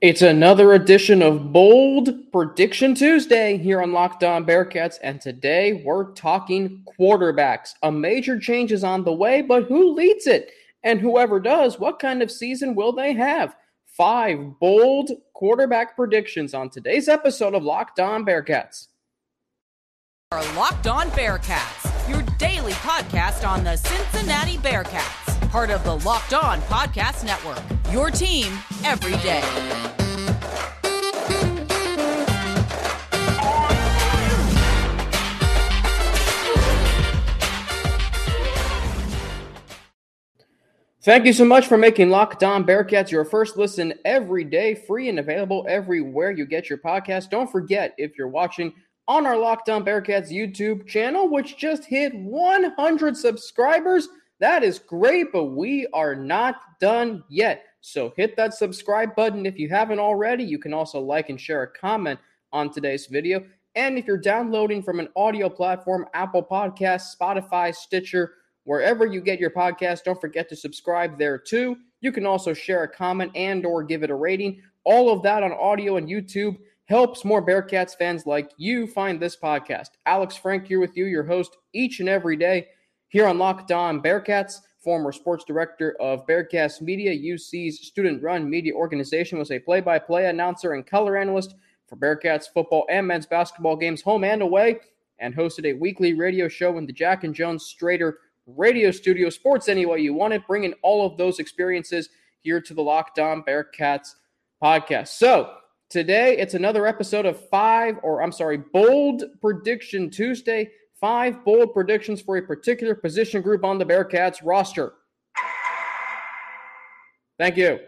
It's another edition of Bold Prediction Tuesday here on Locked On Bearcats, and today we're talking quarterbacks. A major change is on the way, but who leads it? And whoever does, what kind of season will they have? Five bold quarterback predictions on today's episode of Locked On Bearcats. Our Locked On Bearcats, your daily podcast on the Cincinnati Bearcats, part of the Locked On Podcast Network. Your team every day. Thank you so much for making Locked On Bearcats your first listen every day, free and available everywhere you get your podcast. Don't forget, if you're watching on our Locked On Bearcats YouTube channel, which just hit 100 subscribers, that is great, but we are not done yet. So hit that subscribe button if you haven't already. You can also like and share a comment on today's video. And if you're downloading from an audio platform, Apple Podcasts, Spotify, Stitcher, wherever you get your podcast don't forget to subscribe there too you can also share a comment and or give it a rating all of that on audio and youtube helps more bearcats fans like you find this podcast alex frank here with you your host each and every day here on locked on bearcats former sports director of bearcast media uc's student run media organization was a play-by-play announcer and color analyst for bearcats football and men's basketball games home and away and hosted a weekly radio show in the jack and jones strader radio studio, sports any way you want it, bringing all of those experiences here to the Locked On Bearcats podcast. So today it's another episode of five, or I'm sorry, Bold Prediction Tuesday. Five bold predictions for a particular position group on the Bearcats roster. Thank you.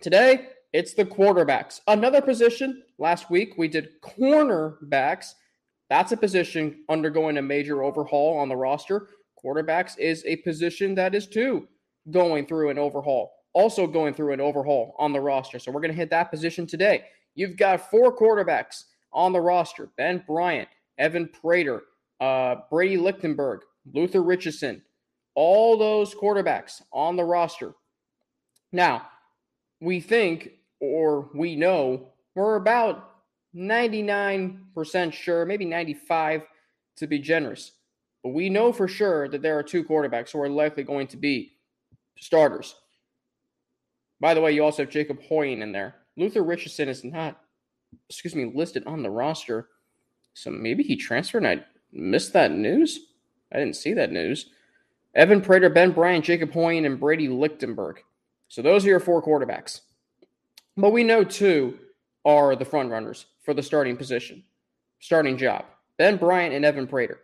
Today, it's the quarterbacks. Another position. Last week, we did cornerbacks. That's a position undergoing a major overhaul on the roster. Quarterbacks is a position that is too going through an overhaul, also going through an overhaul on the roster. So we're going to hit that position today. You've got four quarterbacks on the roster Ben Bryant, Evan Prater, uh, Brady Lichtenberg, Luther Richardson, all those quarterbacks on the roster. Now, we think or we know we're about 99% sure, maybe 95 to be generous, but we know for sure that there are two quarterbacks who are likely going to be starters. By the way, you also have Jacob Hoying in there. Luther Richardson is not, excuse me, listed on the roster. So maybe he transferred and I missed that news. I didn't see that news. Evan Prater, Ben Bryant, Jacob Hoying, and Brady Lichtenberg. So those are your four quarterbacks. But we know two are the front runners for the starting position, starting job. Ben Bryant and Evan Prater.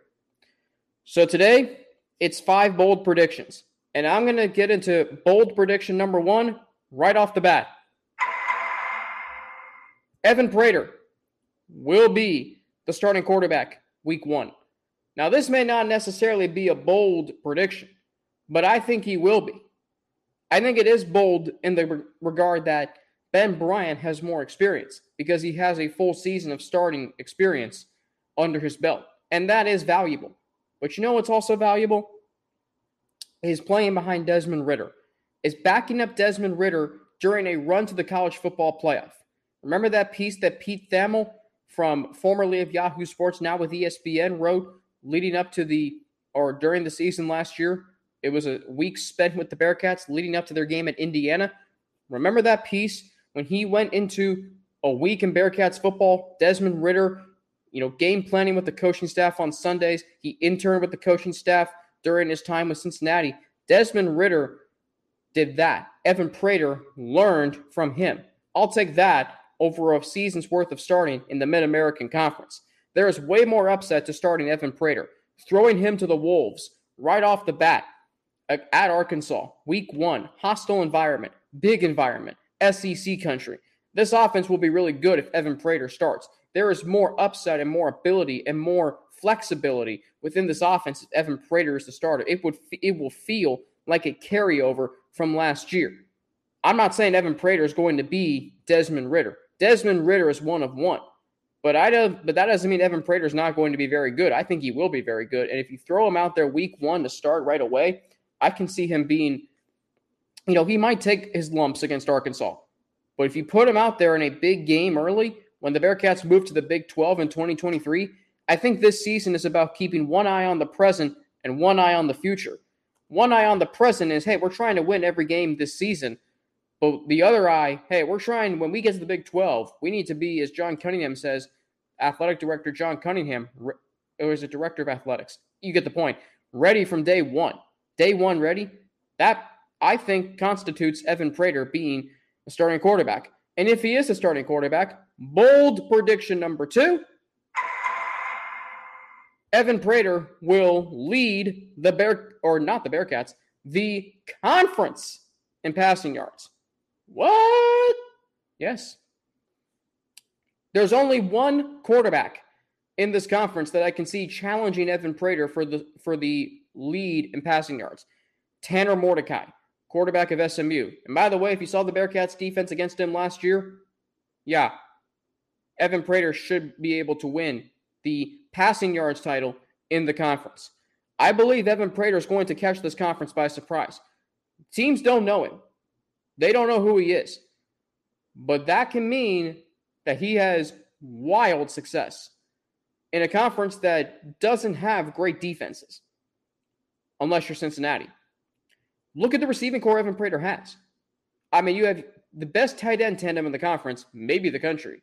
So today, it's five bold predictions. And I'm going to get into bold prediction number one right off the bat. Evan Prater will be the starting quarterback week one. Now, this may not necessarily be a bold prediction, but I think he will be. I think it is bold in the regard that Ben Bryant has more experience because he has a full season of starting experience under his belt. And that is valuable. But you know what's also valuable? Is playing behind Desmond Ridder, is backing up Desmond Ridder during a run to the college football playoff. Remember that piece that Pete Thamel from formerly of Yahoo Sports, now with ESPN, wrote leading up to the or during the season last year? It was a week spent with the Bearcats leading up to their game at Indiana. Remember that piece when he went into a week in Bearcats football? Desmond Ridder, you know, game planning with the coaching staff on Sundays. He interned with the coaching staff during his time with Cincinnati. Desmond Ridder did that. Evan Prater learned from him. I'll take that over a season's worth of starting in the Mid American Conference. There is way more upset to starting Evan Prater, throwing him to the Wolves right off the bat at Arkansas, week one, hostile environment, big environment, SEC country. This offense will be really good if Evan Prater starts there is more upside and more ability and more flexibility within this offense if Evan Prater is the starter. It would it will feel like a carryover from last year. I'm not saying Evan Prater is going to be Desmond Ridder. Desmond Ridder is one of one. But I don't but that doesn't mean Evan Prater is not going to be very good. I think he will be very good. And if you throw him out there week 1 to start right away, I can see him being you know, he might take his lumps against Arkansas. But if you put him out there in a big game early, when the Bearcats move to the Big 12 in 2023, I think this season is about keeping one eye on the present and one eye on the future. One eye on the present is, hey, we're trying to win every game this season. But the other eye, hey, we're trying, when we get to the Big 12, we need to be, as John Cunningham says, athletic director John Cunningham, or is it director of athletics? You get the point. Ready from day one. Day one ready. That, I think, constitutes Evan Prater being a starting quarterback. And if he is a starting quarterback, bold prediction number two Evan Prater will lead the Bear, or not the Bearcats, the conference in passing yards. What? Yes. There's only one quarterback in this conference that I can see challenging Evan Prater for the for the lead in passing yards. Tanner Mordecai, quarterback of SMU. And by the way, if you saw the Bearcats defense against him last year, yeah, Evan Prater should be able to win the passing yards title in the conference. I believe Evan Prater is going to catch this conference by surprise. Teams don't know him. They don't know who he is. But that can mean that he has wild success in a conference that doesn't have great defenses, unless you're Cincinnati. Look at the receiving corps Evan Prater has. I mean, you have the best tight end tandem in the conference, maybe the country.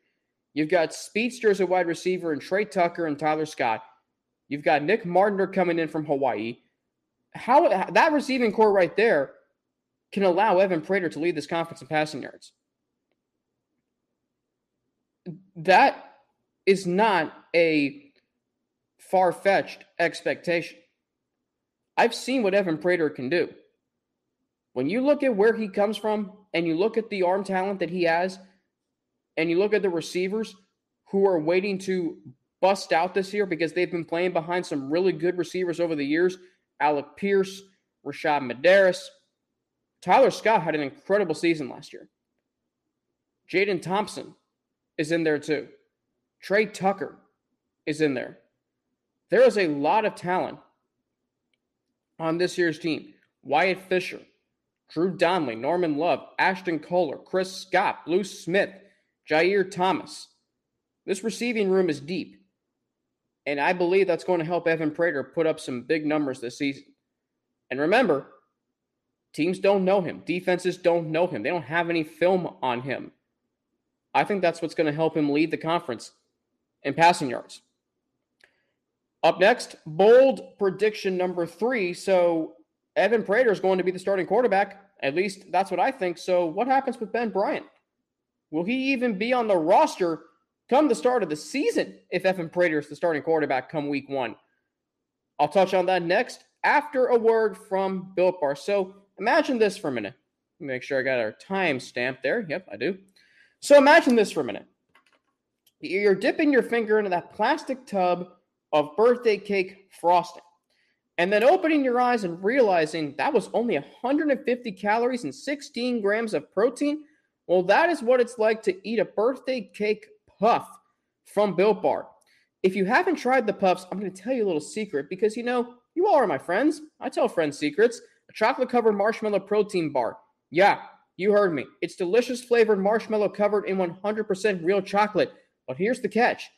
You've got speedsters at wide receiver and Tre Tucker and Tyler Scott. You've got Nick Mardner coming in from Hawaii. How that receiving corps right there can allow Evan Prater to lead this conference in passing yards. That is not a far fetched expectation. I've seen what Evan Prater can do. When you look at where he comes from and you look at the arm talent that he has, and you look at the receivers who are waiting to bust out this year because they've been playing behind some really good receivers over the years Alec Pierce, Rashad Medaris, Tyler Scott had an incredible season last year. Jadon Thompson is in there too. Tre Tucker is in there. There is a lot of talent on this year's team. Wyatt Fisher, Drew Donley, Norman Love, Ashton Kohler, Chris Scott, Blue Smith, Jair Thomas. This receiving room is deep. And I believe that's going to help Evan Prater put up some big numbers this season. And remember, Teams don't know him. Defenses don't know him. They don't have any film on him. I think that's what's going to help him lead the conference in passing yards. Up next, bold prediction number three. So Evan Prater is going to be the starting quarterback. At least that's what I think. So what happens with Ben Bryant? Will he even be on the roster come the start of the season if Evan Prater is the starting quarterback come week one? I'll touch on that next after a word from Built Bar. So Imagine this for a minute. Make sure I got our time stamp there. Yep, I do. So imagine this for a minute. You're dipping your finger into that plastic tub of birthday cake frosting, and then opening your eyes and realizing that was only 150 calories and 16 grams of protein. Well, that is what it's like to eat a birthday cake puff from Built Bar. If you haven't tried the puffs, I'm going to tell you a little secret because you know, you all are my friends. I tell friends secrets chocolate covered marshmallow protein bar. Yeah, you heard me. It's delicious flavored marshmallow covered in 100% real chocolate. But here's the catch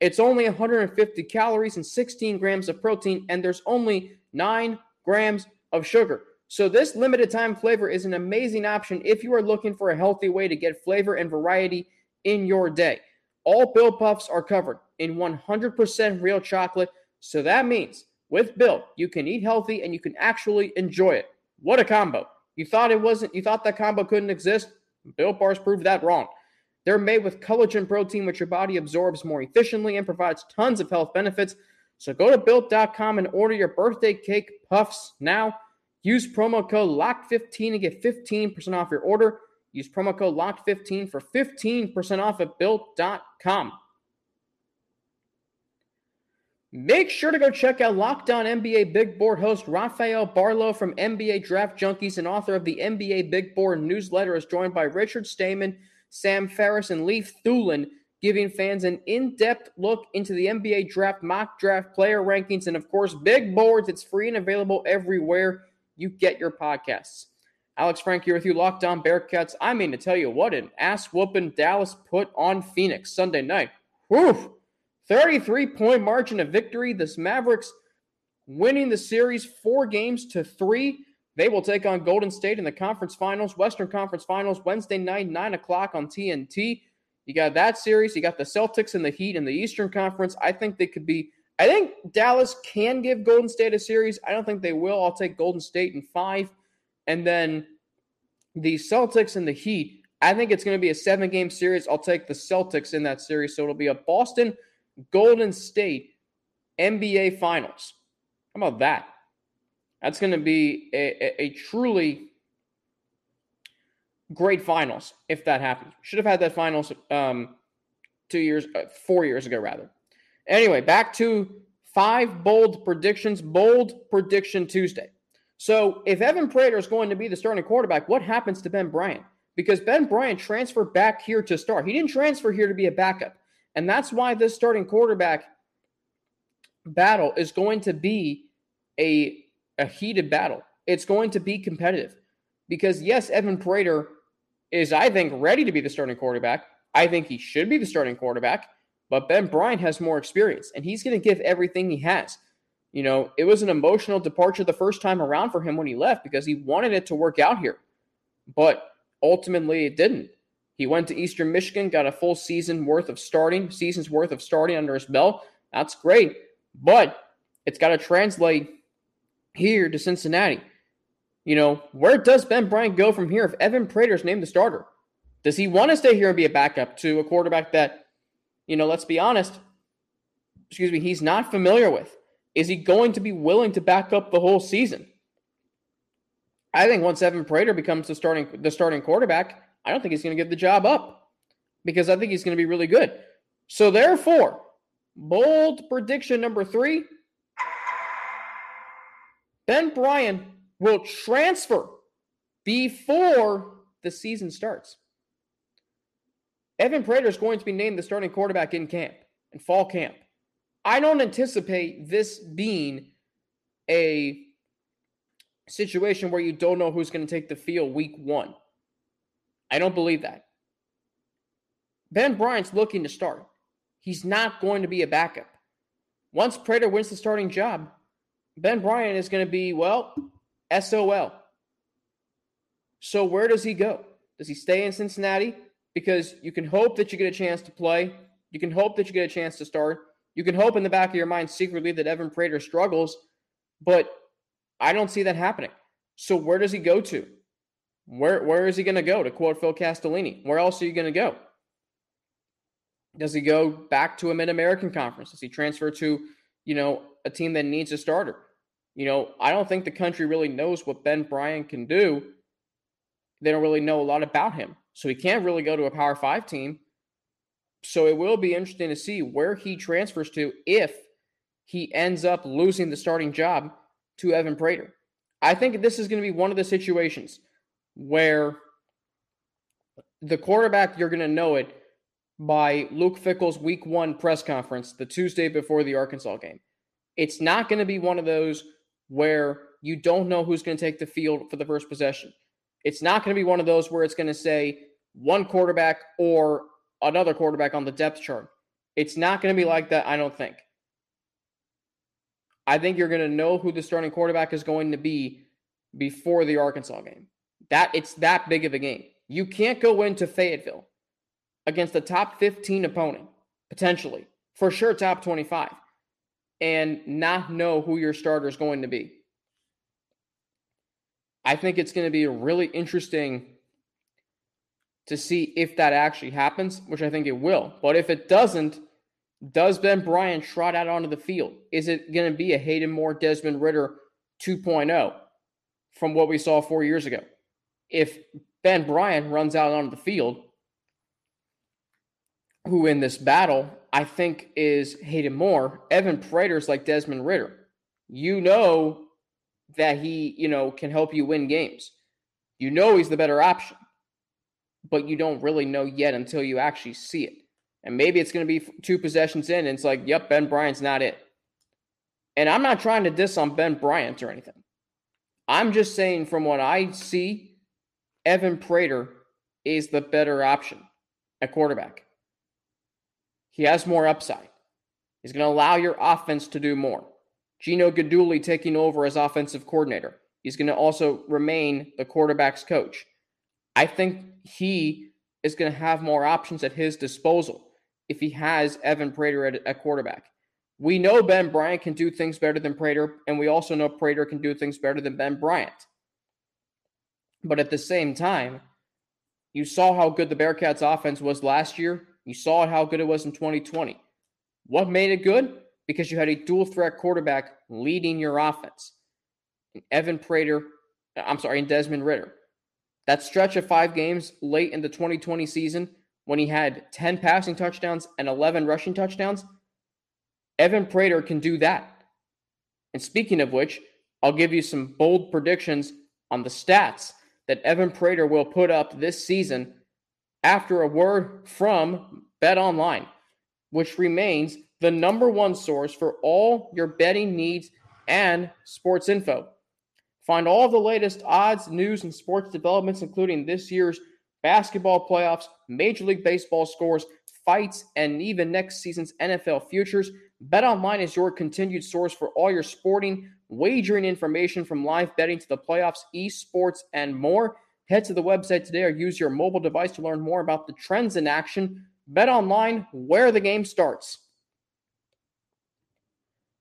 it's only 150 calories and 16 grams of protein, and there's only 9 grams of sugar. So, this limited time flavor is an amazing option if you are looking for a healthy way to get flavor and variety in your day. All Built Puffs are covered in 100% real chocolate. So, that means with Built, you can eat healthy and you can actually enjoy it. What a combo. You thought it wasn't, you thought that combo couldn't exist? Built bars proved that wrong. They're made with collagen protein, which your body absorbs more efficiently and provides tons of health benefits. So go to built.com and order your birthday cake puffs now. Use promo code LOCK15 to get 15% off your order. Use promo code LOCK15 for 15% off at built.com. Make sure to go check out Locked On NBA Big Board host Rafael Barlowe from NBA Draft Junkies and author of the NBA Big Board newsletter is joined by Richard Stayman, Sam Ferris, and Leif Thulin, giving fans an in-depth look into the NBA Draft mock draft player rankings and, of course, big boards. It's free and available everywhere you get your podcasts. Alex Frank here with you, Locked On Bearcats. I mean to tell you what an ass whooping Dallas put on Phoenix Sunday night. Whew! 33 point margin of victory. This Mavericks winning the series four games to three. They will take on Golden State in the conference finals, Western Conference Finals, Wednesday night, 9 o'clock on TNT. You got that series. You got the Celtics and the Heat in the Eastern Conference. I think they could be. I think Dallas can give Golden State a series. I don't think they will. I'll take Golden State in five. And then the Celtics and the Heat. I think it's going to be a seven game series. I'll take the Celtics in that series. So it'll be a Boston Golden State NBA Finals. How about that? That's going to be a, a, a, truly great finals if that happens. Should have had that finals um, two years, uh, four years ago, rather. Anyway, back to five bold predictions. Bold prediction Tuesday. So if Evan Prater is going to be the starting quarterback, what happens to Ben Bryant? Because Ben Bryant transferred back here to start. He didn't transfer here to be a backup. And that's why this starting quarterback battle is going to be a, a heated battle. It's going to be competitive. Because, yes, Evan Prater is, I think, ready to be the starting quarterback. I think he should be the starting quarterback. But Ben Bryant has more experience, and he's going to give everything he has. You know, it was an emotional departure the first time around for him when he left because he wanted it to work out here. But ultimately, it didn't. He went to Eastern Michigan, got a full season worth of starting, season's worth of starting under his belt. That's great. But it's got to translate here to Cincinnati. You know, where does Ben Bryant go from here if Evan Prater's named the starter? Does he want to stay here and be a backup to a quarterback that, you know, let's be honest, excuse me, he's not familiar with? Is he going to be willing to back up the whole season? I think once Evan Prater becomes the starting the starting quarterback, I don't think he's going to give the job up because I think he's going to be really good. So therefore, bold prediction number 3, Ben Bryant will transfer before the season starts. Evan Prater is going to be named the starting quarterback in camp, in fall camp. I don't anticipate this being a situation where you don't know who's going to take the field week one. I don't believe that. Ben Bryant's looking to start. He's not going to be a backup. Once Prater wins the starting job, Ben Bryant is going to be, well, SOL. So where does he go? Does he stay in Cincinnati? Because you can hope that you get a chance to play. You can hope that you get a chance to start. You can hope in the back of your mind secretly that Evan Prater struggles, but I don't see that happening. So where does he go to? Where where is he going to go? To quote Phil Castellini, where else are you going to go? Does he go back to a Mid American conference? Does he transfer to, you know, a team that needs a starter? You know, I don't think the country really knows what Ben Bryant can do. They don't really know a lot about him. So he can't really go to a Power Five team. So it will be interesting to see where he transfers to if he ends up losing the starting job to Evan Prater. I think this is going to be one of the situations where the quarterback, you're going to know it by Luke Fickell's week one press conference the Tuesday before the Arkansas game. It's not going to be one of those where you don't know who's going to take the field for the first possession. It's not going to be one of those where it's going to say one quarterback or another quarterback on the depth chart. It's not going to be like that, I don't think. I think you're going to know who the starting quarterback is going to be before the Arkansas game. That it's that big of a game. You can't go into Fayetteville against a top 15 opponent, potentially, for sure top 25, and not know who your starter is going to be. I think it's going to be really interesting to see if that actually happens, which I think it will. But if it doesn't, does Ben Bryant trot out onto the field? Is it going to be a Hayden Moore, Desmond Ridder 2.0 from what we saw four years ago? If Ben Bryant runs out onto the field, who in this battle I think is Hayden Moore, Evan Prater's like Desmond Ridder. You know that he, you know, can help you win games. You know he's the better option, but you don't really know yet until you actually see it. And maybe it's going to be two possessions in, and it's like, yep, Ben Bryant's not it. And I'm not trying to diss on Ben Bryant or anything. I'm just saying from what I see Evan Prater is the better option at quarterback. He has more upside. He's going to allow your offense to do more. Gino Guidugli taking over as offensive coordinator. He's going to also remain the quarterback's coach. I think he is going to have more options at his disposal if he has Evan Prater at, at quarterback. We know Ben Bryant can do things better than Prater, and we also know Prater can do things better than Ben Bryant. But at the same time, you saw how good the Bearcats offense was last year. You saw how good it was in 2020. What made it good? Because you had a dual threat quarterback leading your offense. Evan Prater, I'm sorry, and Desmond Ridder. That stretch of five games late in the 2020 season when he had 10 passing touchdowns and 11 rushing touchdowns, Evan Prater can do that. And speaking of which, I'll give you some bold predictions on the stats that Evan Prater will put up this season after a word from Bet Online, which remains the number one source for all your betting needs and sports info. Find all the latest odds, news, and sports developments, including this year's basketball playoffs, Major League Baseball scores, fights, and even next season's NFL futures. BetOnline is your continued source for all your sporting wagering information from live betting to the playoffs, esports, and more. Head to the website today or use your mobile device to learn more about the trends in action. Bet online where the game starts.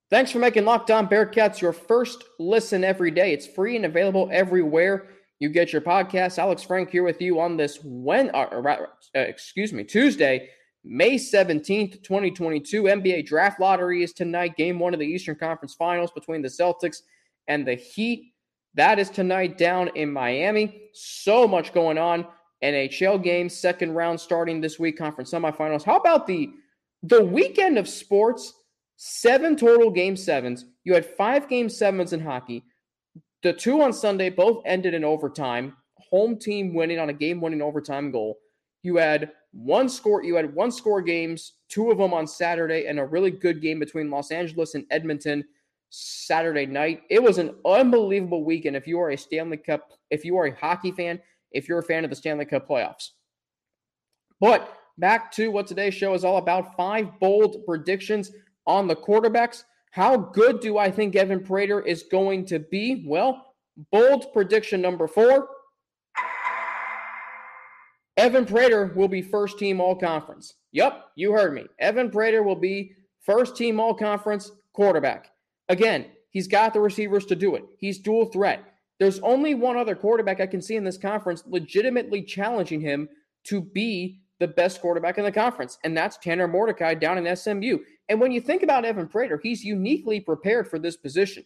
Thanks for making Locked On Bearcats your first listen every day. It's free and available everywhere you get your podcast. Alex Frank here with you on this when uh, excuse me Tuesday, May 17th, 2022. NBA draft lottery is tonight. Game one of the Eastern Conference Finals between the Celtics and the Heat. That is tonight down in Miami. So much going on. NHL games, second round starting this week, conference semifinals. How about the the weekend of sports? Seven total game sevens. You had five game sevens in hockey. The two on Sunday both ended in overtime. Home team winning on a game winning overtime goal. You had one score. You had one score games, two of them on Saturday, and a really good game between Los Angeles and Edmonton Saturday night. It was an unbelievable weekend. If you are a Stanley Cup, if you are a hockey fan, if you're a fan of the Stanley Cup playoffs. But back to what today's show is all about five bold predictions on the quarterbacks. How good do I think Evan Prater is going to be? Well, bold prediction number four Evan Prater will be first team all conference. Yep, you heard me. Evan Prater will be first team all conference quarterback. Again, he's got the receivers to do it, he's dual threat. There's only one other quarterback I can see in this conference legitimately challenging him to be the best quarterback in the conference, and that's Tanner Mordecai down in SMU. And when you think about Evan Prater, he's uniquely prepared for this position.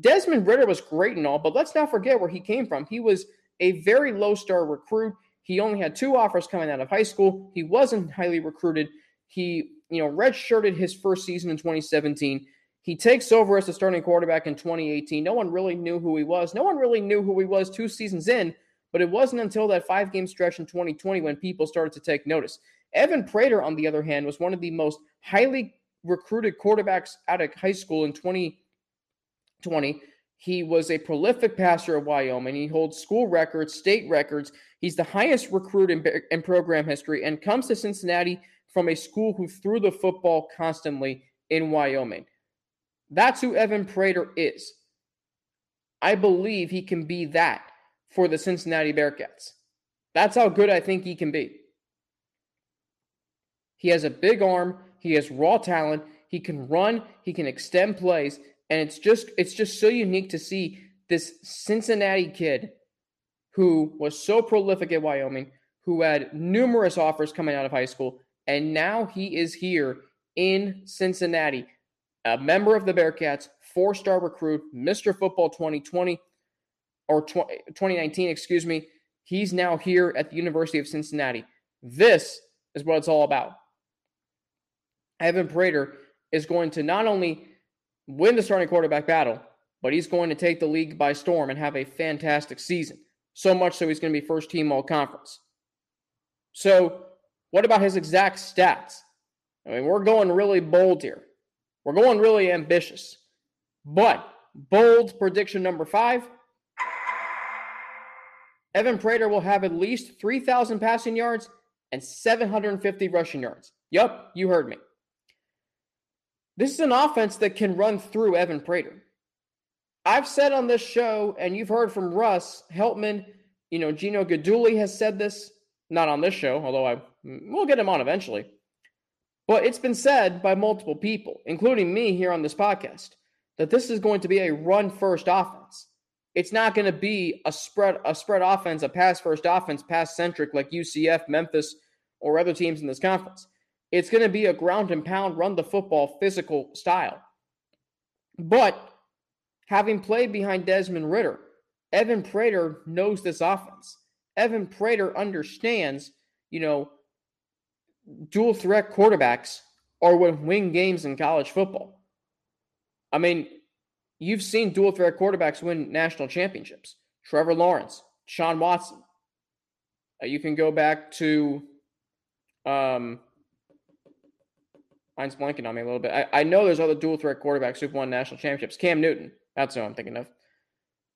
Desmond Ridder was great and all, but let's not forget where he came from. He was a very low star recruit. He only had two offers coming out of high school. He wasn't highly recruited. He, you know, redshirted his first season in 2017. He takes over as the starting quarterback in 2018. No one really knew who he was. No one really knew who he was two seasons in, but it wasn't until that five game stretch in 2020 when people started to take notice. Evan Prater, on the other hand, was one of the most highly recruited quarterbacks out of high school in 2020. He was a prolific passer at Wyoming. He holds school records, state records. He's the highest recruit in, in program history and comes to Cincinnati from a school who threw the football constantly in Wyoming. That's who Evan Prater is. I believe he can be that for the Cincinnati Bearcats. That's how good I think he can be. He has a big arm. He has raw talent. He can run. He can extend plays, and it's just it's just so unique to see this Cincinnati kid who was so prolific at Wyoming, who had numerous offers coming out of high school, and now he is here in Cincinnati, a member of the Bearcats, four-star recruit, Mr. Football 2020 or 2019, excuse me. He's now here at the University of Cincinnati. This is what it's all about. Evan Prater is going to not only win the starting quarterback battle, but he's going to take the league by storm and have a fantastic season. So much so he's going to be first team all conference. So, what about his exact stats? I mean, we're going really bold here. We're going really ambitious. But bold prediction number five Evan Prater will have at least 3,000 passing yards and 750 rushing yards. Yup, you heard me. This is an offense that can run through Evan Prater. I've said on this show, and you've heard from Russ Heltman, you know, Gino Guidugli has said this, not on this show, although I we'll get him on eventually. But it's been said by multiple people, including me here on this podcast, that this is going to be a run first offense. It's not going to be a spread a spread offense, a pass first offense, pass centric like UCF, Memphis, or other teams in this conference. It's going to be a ground and pound, run the football, physical style. But having played behind Desmond Ridder, Evan Prater knows this offense. Evan Prater understands, you know, dual threat quarterbacks are what win games in college football. I mean, you've seen dual threat quarterbacks win national championships. Trevor Lawrence, Sean Watson. Uh, you can go back to, um, mine's blanking on me a little bit. I, I know there's other dual threat quarterbacks who've won national championships. Cam Newton, that's who I'm thinking of.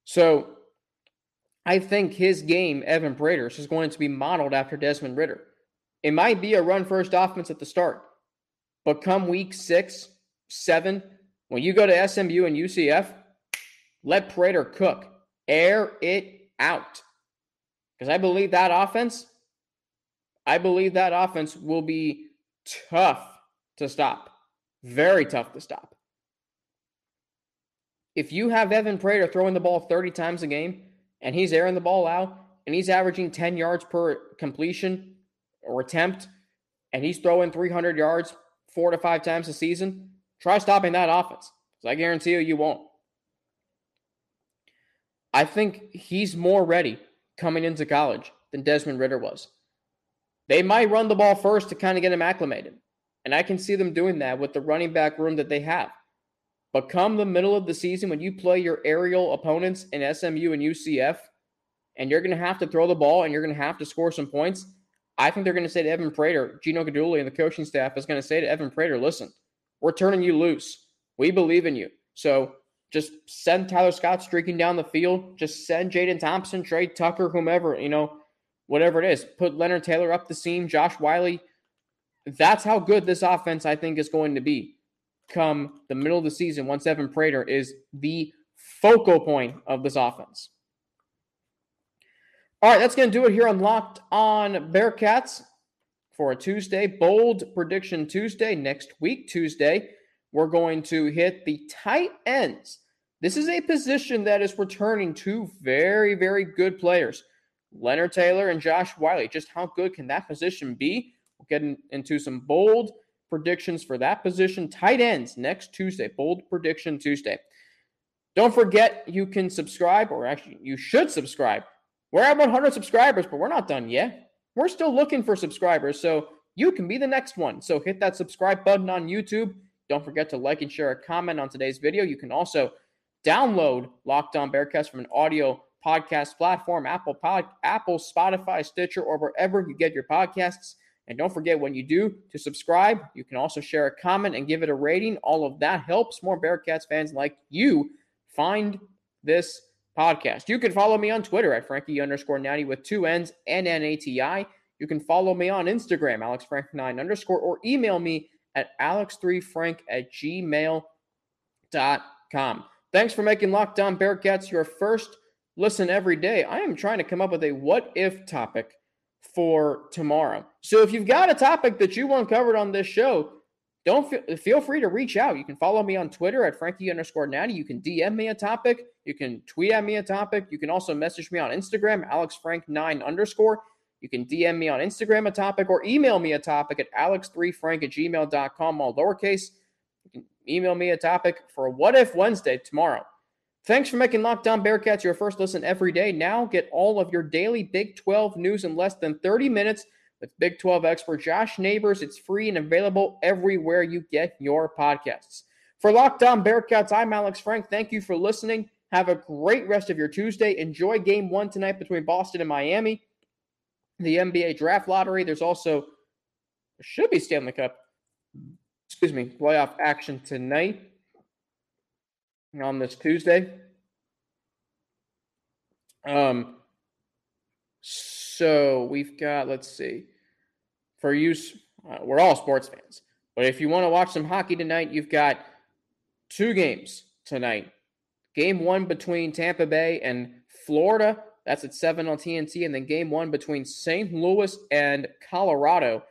So I think his game, Evan Prater's, is going to be modeled after Desmond Ridder. It might be a run first offense at the start, but come week six, seven, when you go to SMU and UCF, let Prater cook, air it out. Because I believe that offense, I believe that offense will be tough to stop. Very tough to stop. If you have Evan Prater throwing the ball 30 times a game and he's airing the ball out and he's averaging 10 yards per completion or attempt and he's throwing 300 yards four to five times a season, try stopping that offense. I guarantee you, you won't. I think he's more ready coming into college than Desmond Ridder was. They might run the ball first to kind of get him acclimated. And I can see them doing that with the running back room that they have. But come the middle of the season, when you play your aerial opponents in SMU and UCF, and you're going to have to throw the ball and you're going to have to score some points, I think they're going to say to Evan Prater, Gino Guidugli and the coaching staff is going to say to Evan Prater, listen, we're turning you loose. We believe in you. So just send Tyler Scott streaking down the field. Just send Jadon Thompson, Tre Tucker, whomever, you know, whatever it is. Put Leonard Taylor up the seam, Josh Whyle. That's how good this offense, I think, is going to be come the middle of the season once Evan Prater is the focal point of this offense. All right, that's going to do it here on Locked On Bearcats for a Tuesday, bold prediction Tuesday. Next week, Tuesday, we're going to hit the tight ends. This is a position that is returning two very, very good players, Leonard Taylor and Josh Whyle. Just how good can that position be? We'll get in, into some bold predictions for that position. Tight ends next Tuesday, bold prediction Tuesday. Don't forget you can subscribe, or actually, you should subscribe we're at 100 subscribers, but we're not done yet. We're still looking for subscribers, so you can be the next one. So hit that subscribe button on YouTube. Don't forget to like and share a comment on today's video. You can also download Locked On Bearcats from an audio podcast platform, Apple Pod, Apple, Spotify, Stitcher, or wherever you get your podcasts. And don't forget when you do to subscribe, you can also share a comment and give it a rating. All of that helps more Bearcats fans like you find this podcast. You can follow me on Twitter at Frankie underscore Natty with two N's and N-A-T-I. You can follow me on Instagram, AlexFrank9 underscore, or email me at alex3frank at gmail.com. Thanks for making Locked On Bearcats your first listen every day. I am trying to come up with a what if topic for tomorrow. So if you've got a topic that you want covered on this show, don't feel, feel free to reach out. You can follow me on Twitter at Frankie underscore Natty. You can DM me a topic. You can tweet at me a topic. You can also message me on Instagram, AlexFrank9 underscore. You can DM me on Instagram a topic or email me a topic at alex3frank at gmail.com, all lowercase. You can email me a topic for What If Wednesday tomorrow. Thanks for making Locked On Bearcats your first listen every day. Now get all of your daily Big 12 news in less than 30 minutes with Big 12 expert Josh Neighbors. It's free and available everywhere you get your podcasts. For Locked On Bearcats, I'm Alex Frank. Thank you for listening. Have a great rest of your Tuesday. Enjoy game one tonight between Boston and Miami. The NBA draft lottery. There's also, there should be Stanley Cup, excuse me, playoff action tonight on this Tuesday. Um, So we've got, let's see, for use, uh, we're all sports fans. But if you want to watch some hockey tonight, you've got two games tonight. Game one between Tampa Bay and Florida. That's at 7 on TNT. And then game one between St. Louis and Colorado.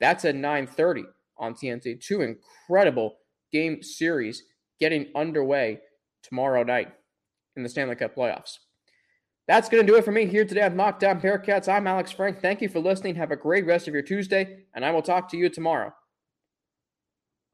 That's at 9:30 on TNT. Two incredible game series getting underway tomorrow night in the Stanley Cup playoffs. That's going to do it for me here today on Locked On Bearcats. I'm Alex Frank. Thank you for listening. Have a great rest of your Tuesday, and I will talk to you tomorrow.